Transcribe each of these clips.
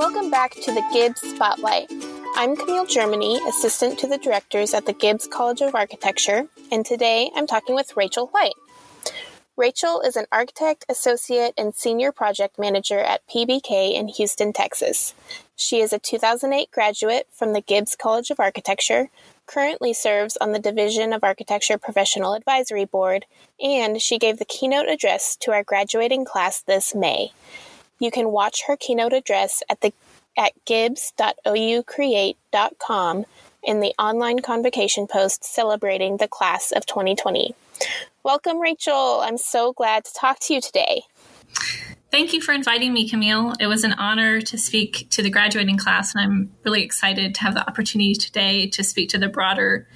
Welcome back to the Gibbs Spotlight. I'm Camille Germany, assistant to the directors at the Gibbs College of Architecture, and today I'm talking with Rachel White. Rachel is an architect, associate, and senior project manager at PBK in Houston, Texas. She is a 2008 graduate from the Gibbs College of Architecture, currently serves on the Division of Architecture Professional Advisory Board, and she gave the keynote address to our graduating class this May. You can watch her keynote address at the at gibbs.oucreate.com in the online convocation post celebrating the class of 2020. Welcome, Rachel. I'm so glad to talk to you today. Thank you for inviting me, Camille. It was an honor to speak to the graduating class, and I'm really excited to have the opportunity today to speak to the broader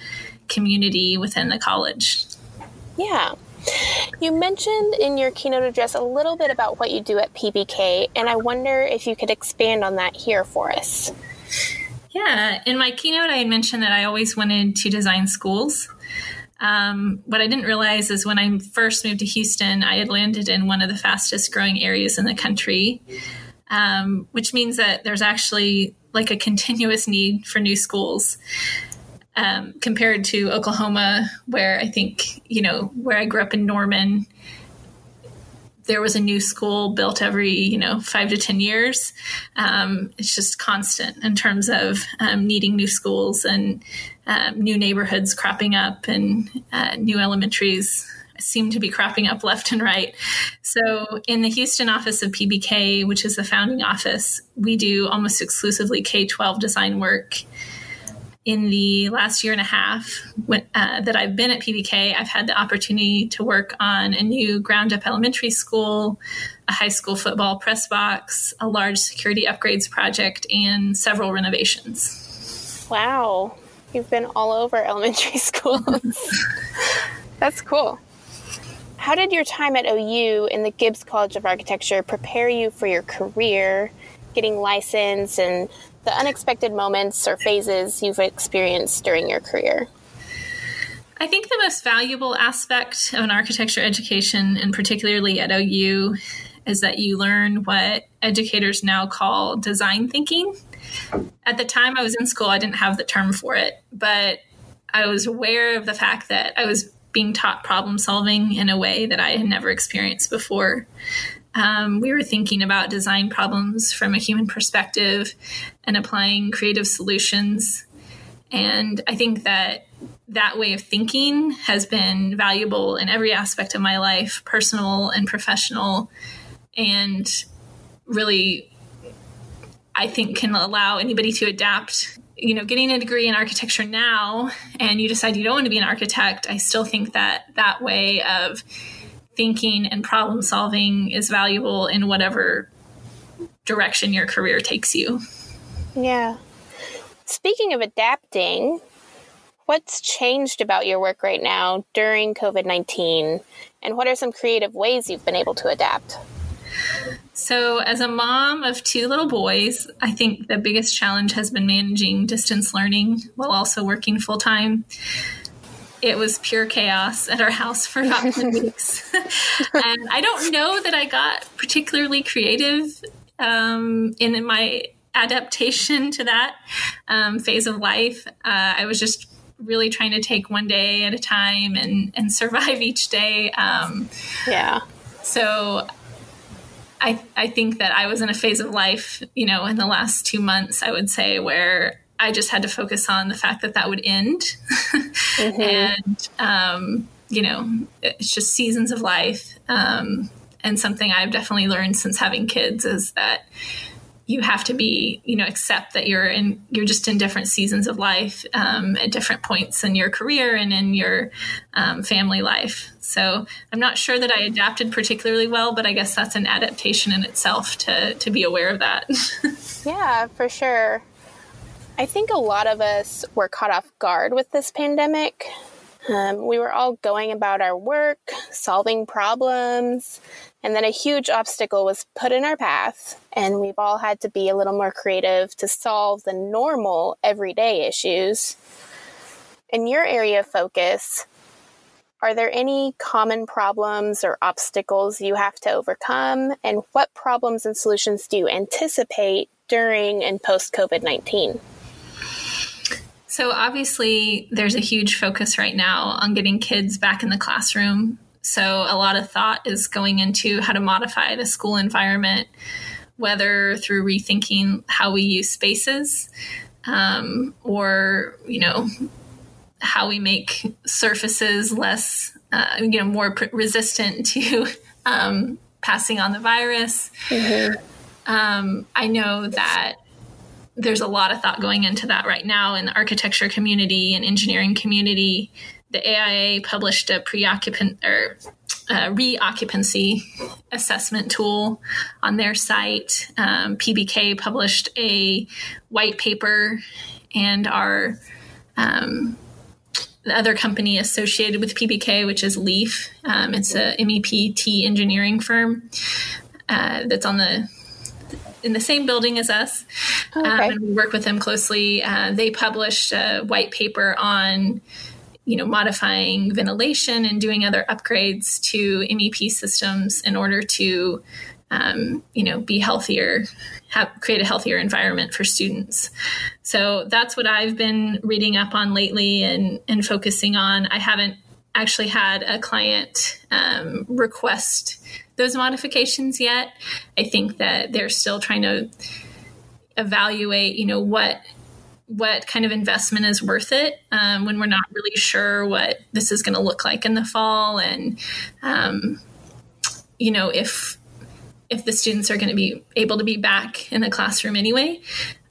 community within the college. Yeah. You mentioned in your keynote address a little bit about what you do at PBK, and I wonder if you could expand on that here for us. Yeah, in my keynote, I mentioned that I always wanted to design schools. Um, what I didn't realize is when I first moved to Houston, I had landed in one of the fastest growing areas in the country, um, which means that there's actually like a continuous need for new schools. Um, compared to Oklahoma, where I think, you know, where I grew up in Norman, there was a new school built every you know five to ten years. Um, it's just constant in terms of um, needing new schools and um, new neighborhoods cropping up and uh, new elementaries seem to be cropping up left and right. So in the houston office of pbk which is the founding office we do almost exclusively k-12 design work in the last year and a half when, uh, that I've been at PBK, I've had the opportunity to work on a new ground up elementary school, a high school football press box, a large security upgrades project, and several renovations. Wow. You've been all over elementary schools. That's cool. How did your time at OU in the Gibbs College of Architecture prepare you for your career, getting licensed and the unexpected moments or phases you've experienced during your career? I think the most valuable aspect of an architecture education, and particularly at OU, is that you learn what educators now call design thinking. At the time I was in school, I didn't have the term for it, but I was aware of the fact that I was being taught problem solving in a way that I had never experienced before. Um, we were thinking about design problems from a human perspective and applying creative solutions. And I think that that way of thinking has been valuable in every aspect of my life, personal and professional, and really, I think, can allow anybody to adapt. You know, getting a degree in architecture now, and you decide you don't want to be an architect, I still think that that way of thinking and problem solving is valuable in whatever direction your career takes you. Yeah. Speaking of adapting, what's changed about your work right now during COVID 19? And what are some creative ways you've been able to adapt? So, as a mom of two little boys, I think the biggest challenge has been managing distance learning while also working full time it was pure chaos at our house for about 10 weeks. and I don't know that I got particularly creative um, in my adaptation to that um, phase of life. Uh, I was just really trying to take one day at a time and, and survive each day. Um, yeah. So I, I think that I was in a phase of life, you know, in the last two months, I would say, where I just had to focus on the fact that that would end. Mm-hmm. and, um, you know, it's just seasons of life. Um, and something I've definitely learned since having kids is that you have to be, you know, accept that you're in, you're just in different seasons of life um, at different points in your career and in your um, family life. So I'm not sure that I adapted particularly well, but I guess that's an adaptation in itself to to be aware of that. yeah, for sure. I think a lot of us were caught off guard with this pandemic. Um, we were all going about our work, solving problems, and then a huge obstacle was put in our path, and we've all had to be a little more creative to solve the normal everyday issues. In your area of focus, are there any common problems or obstacles you have to overcome? And what problems and solutions do you anticipate during and post COVID 19? So, obviously, there's a huge focus right now on getting kids back in the classroom. So, a lot of thought is going into how to modify the school environment, whether through rethinking how we use spaces um, or, you know, how we make surfaces less, uh, you know, more pr- resistant to um, passing on the virus. Mm-hmm. Um, I know that there's a lot of thought going into that right now in the architecture community and engineering community. The AIA published a pre-occupant or uh, reoccupancy assessment tool on their site. Um, PBK published a white paper, and our um, the other company associated with PBK, which is Leaf. Um, it's a MEPT engineering firm uh, that's on the in the same building as us. Oh, okay. um, and we work with them closely. Uh, they published a white paper on you know modifying ventilation and doing other upgrades to MEP systems in order to um, you know be healthier have, create a healthier environment for students so that's what i've been reading up on lately and and focusing on i haven't actually had a client um, request those modifications yet. I think that they're still trying to evaluate, you know, what what kind of investment is worth it um, when we're not really sure what this is going to look like in the fall, and um, you know if if the students are going to be able to be back in the classroom anyway.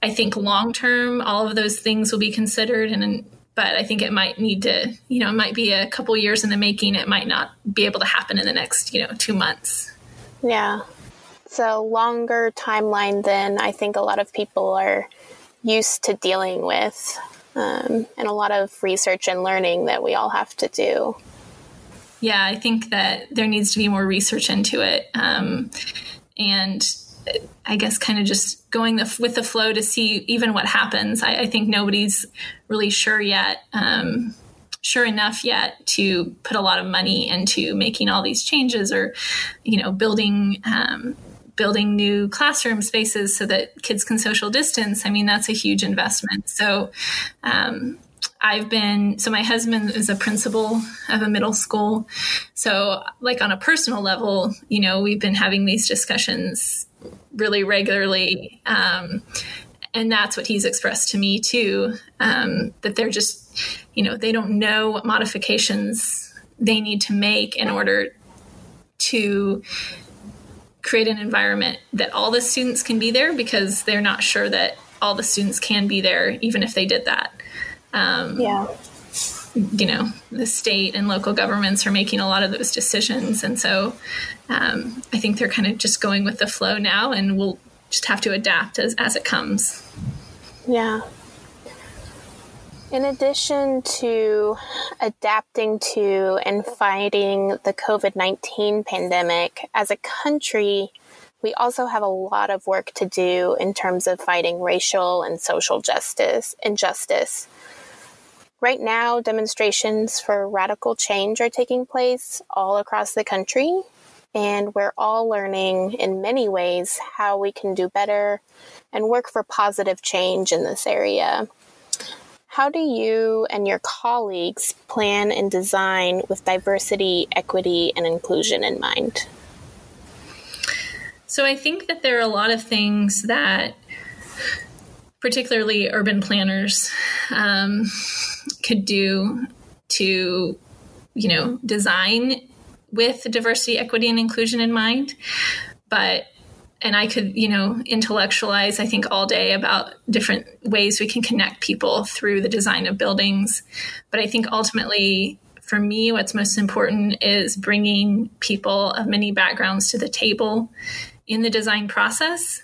I think long term, all of those things will be considered, and but I think it might need to, you know, it might be a couple years in the making. It might not be able to happen in the next, you know, two months. Yeah. It's a longer timeline than I think a lot of people are used to dealing with, um, and a lot of research and learning that we all have to do. Yeah, I think that there needs to be more research into it. Um, and I guess kind of just going the, with the flow to see even what happens. I, I think nobody's really sure yet, um, sure enough yet to put a lot of money into making all these changes or, you know, building. Um, building new classroom spaces so that kids can social distance i mean that's a huge investment so um, I've been so my husband is a principal of a middle school. So like on a personal level, you know, we've been having these discussions really regularly. Um, and that's what he's expressed to me too um, that they're just, you know, they don't know what modifications they need to make in order to create an environment that all the students can be there because they're not sure that all the students can be there even if they did that. Um, yeah you know the state and local governments are making a lot of those decisions. And so um, i think they're kind of just going with the flow now and we'll just have to adapt as, as it comes. Yeah. In addition to adapting to and fighting the COVID 19 pandemic, as a country, we also have a lot of work to do in terms of fighting racial and social justice injustice. Right now, demonstrations for radical change are taking place all across the country, and we're all learning in many ways how we can do better and work for positive change in this area. How do you and your colleagues plan and design with diversity, equity, and inclusion in mind? So, I think that there are a lot of things that particularly urban planners um, could do to, you know, design with diversity, equity, and inclusion in mind. But and I could, you know, intellectualize, I think, all day about different ways we can connect people through the design of buildings. But I think ultimately, for me, what's most important is bringing people of many backgrounds to the table in the design process.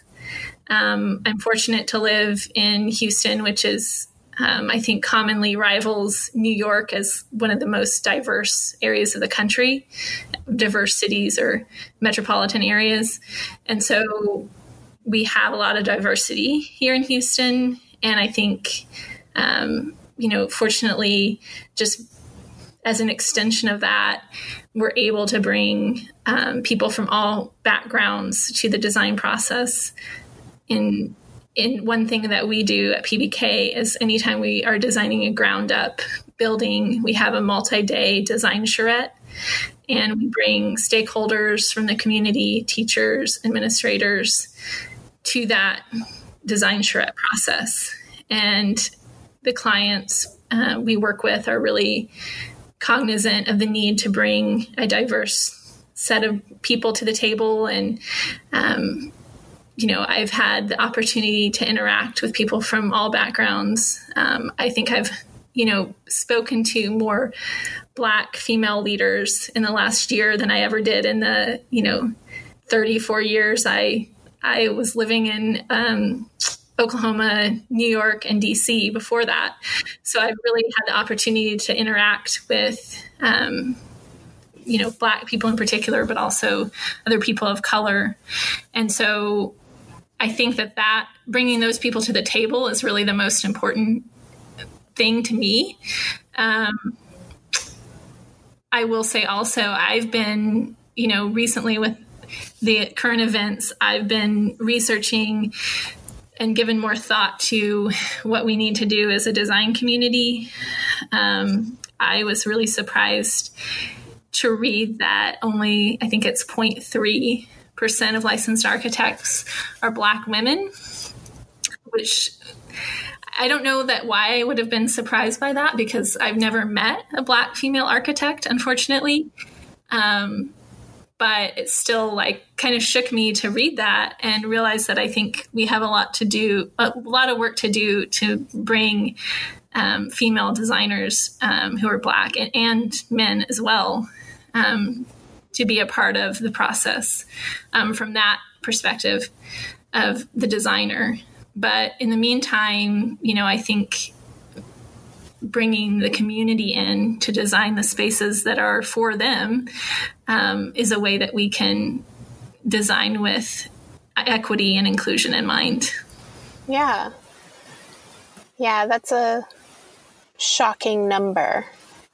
Um, I'm fortunate to live in Houston, which is um, I think commonly rivals New York as one of the most diverse areas of the country, diverse cities or metropolitan areas. And so we have a lot of diversity here in Houston. And I think, um, you know, fortunately, just as an extension of that, we're able to bring um, people from all backgrounds to the design process in in one thing that we do at PBK is anytime we are designing a ground up building, we have a multi day design charrette and we bring stakeholders from the community, teachers, administrators to that design charrette process. And the clients uh, we work with are really cognizant of the need to bring a diverse set of people to the table and um, you know i've had the opportunity to interact with people from all backgrounds um, i think i've you know spoken to more black female leaders in the last year than i ever did in the you know 34 years i i was living in um, Oklahoma, New York, and DC before that. So I've really had the opportunity to interact with, um, you know, Black people in particular, but also other people of color. And so I think that that bringing those people to the table is really the most important thing to me. Um, I will say also, I've been, you know, recently with the current events, I've been researching and given more thought to what we need to do as a design community. Um, I was really surprised to read that only, I think it's 0.3% of licensed architects are Black women, which I don't know that why I would have been surprised by that because I've never met a Black female architect, unfortunately. Um, but it still like kind of shook me to read that and realize that I think we have a lot to do, a lot of work to do to bring um, female designers um, who are black and, and men as well um, to be a part of the process um, from that perspective of the designer. But in the meantime, you know, I think bringing the community in to design the spaces that are for them um, is a way that we can design with equity and inclusion in mind. Yeah. Yeah, that's a shocking number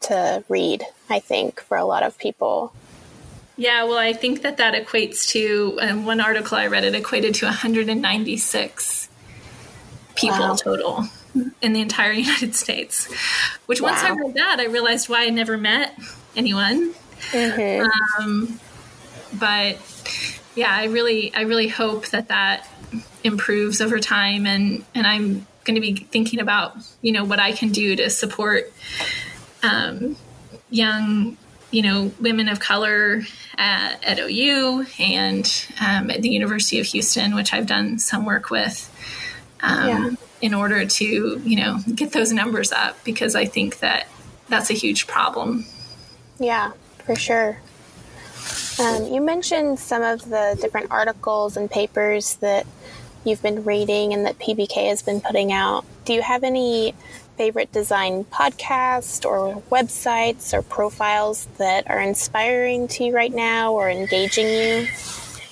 to read, I think, for a lot of people. Yeah, well, I think that that equates to um, one article I read, it equated to 196 people wow. total in the entire United States. Which wow. once I read that, I realized why I never met anyone. Mm-hmm. Um, but yeah, I really, I really hope that that improves over time, and and I'm going to be thinking about you know what I can do to support um, young you know women of color at, at OU and um, at the University of Houston, which I've done some work with. Um, yeah in order to you know get those numbers up because I think that that's a huge problem. Yeah, for sure. Um, you mentioned some of the different articles and papers that you've been reading and that PBK has been putting out. Do you have any favorite design podcasts or websites or profiles that are inspiring to you right now or engaging you?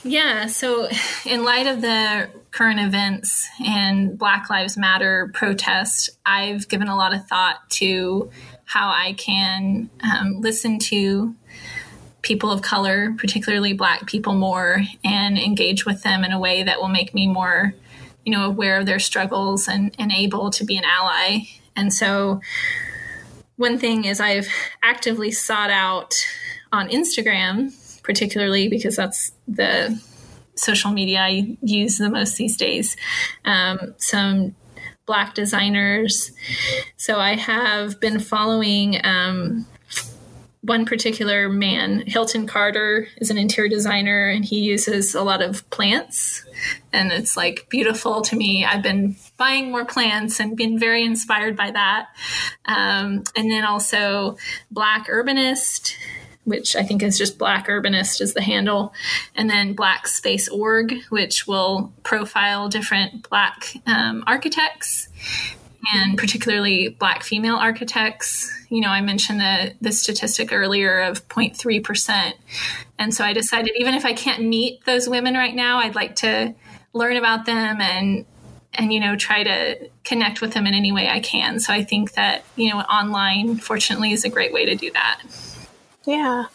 Yeah, so in light of the current events and Black Lives Matter protest, I've given a lot of thought to how I can um, listen to people of color, particularly Black people, more and engage with them in a way that will make me more, you know, aware of their struggles and, and able to be an ally. And so, one thing is I've actively sought out on Instagram, particularly because that's the social media I use the most these days. Um, some black designers. So I have been following um, one particular man. Hilton Carter is an interior designer and he uses a lot of plants. And it's like beautiful to me. I've been buying more plants and been very inspired by that. Um, and then also Black Urbanist which I think is just Black Urbanist is the handle, and then Black Space Org, which will profile different Black um, architects and particularly Black female architects. You know, I mentioned the the statistic earlier of 0.3 percent, and so I decided even if I can't meet those women right now, I'd like to learn about them and and you know try to connect with them in any way I can. So I think that you know online, fortunately, is a great way to do that. Yeah.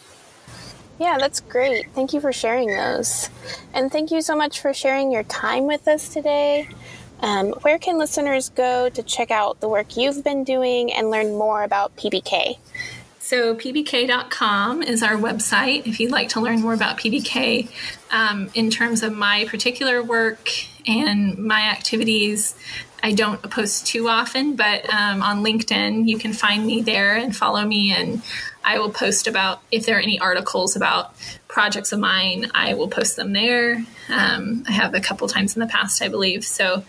Yeah, that's great. Thank you for sharing those. And thank you so much for sharing your time with us today. Um, where can listeners go to check out the work you've been doing and learn more about PBK? So, pbk.com is our website if you'd like to learn more about PBK. Um, in terms of my particular work and my activities, I don't post too often, but um, on LinkedIn, you can find me there and follow me. And I will post about if there are any articles about projects of mine, I will post them there. Um, I have a couple times in the past, I believe. So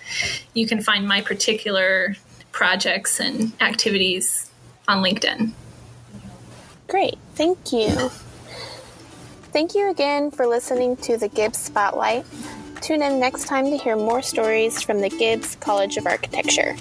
you can find my particular projects and activities on LinkedIn. Great, thank you. Thank you again for listening to the Gibbs Spotlight. Tune in next time to hear more stories from the Gibbs College of Architecture.